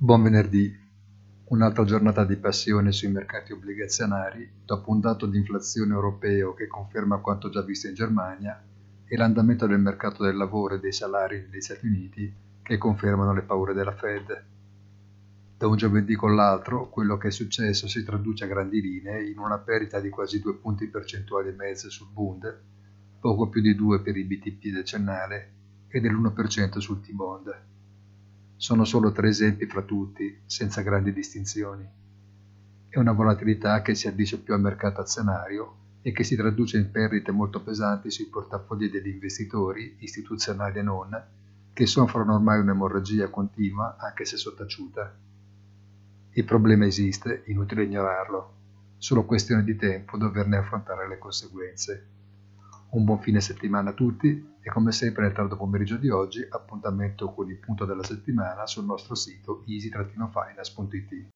Buon venerdì. Un'altra giornata di passione sui mercati obbligazionari dopo un dato di inflazione europeo che conferma quanto già visto in Germania e l'andamento del mercato del lavoro e dei salari negli Stati Uniti che confermano le paure della Fed. Da un giovedì con l'altro, quello che è successo si traduce a grandi linee in una perdita di quasi due punti percentuali e mezzo sul Bund, poco più di due per il BTP decennale e dell'1% sul T-Bond. Sono solo tre esempi fra tutti, senza grandi distinzioni. È una volatilità che si addice più al mercato azionario e che si traduce in perdite molto pesanti sui portafogli degli investitori, istituzionali e non, che soffrono ormai un'emorragia continua anche se sottaciuta. Il problema esiste, inutile ignorarlo, solo questione di tempo doverne affrontare le conseguenze. Un buon fine settimana a tutti e come sempre nel tardo pomeriggio di oggi appuntamento con il punto della settimana sul nostro sito easy-finance.it.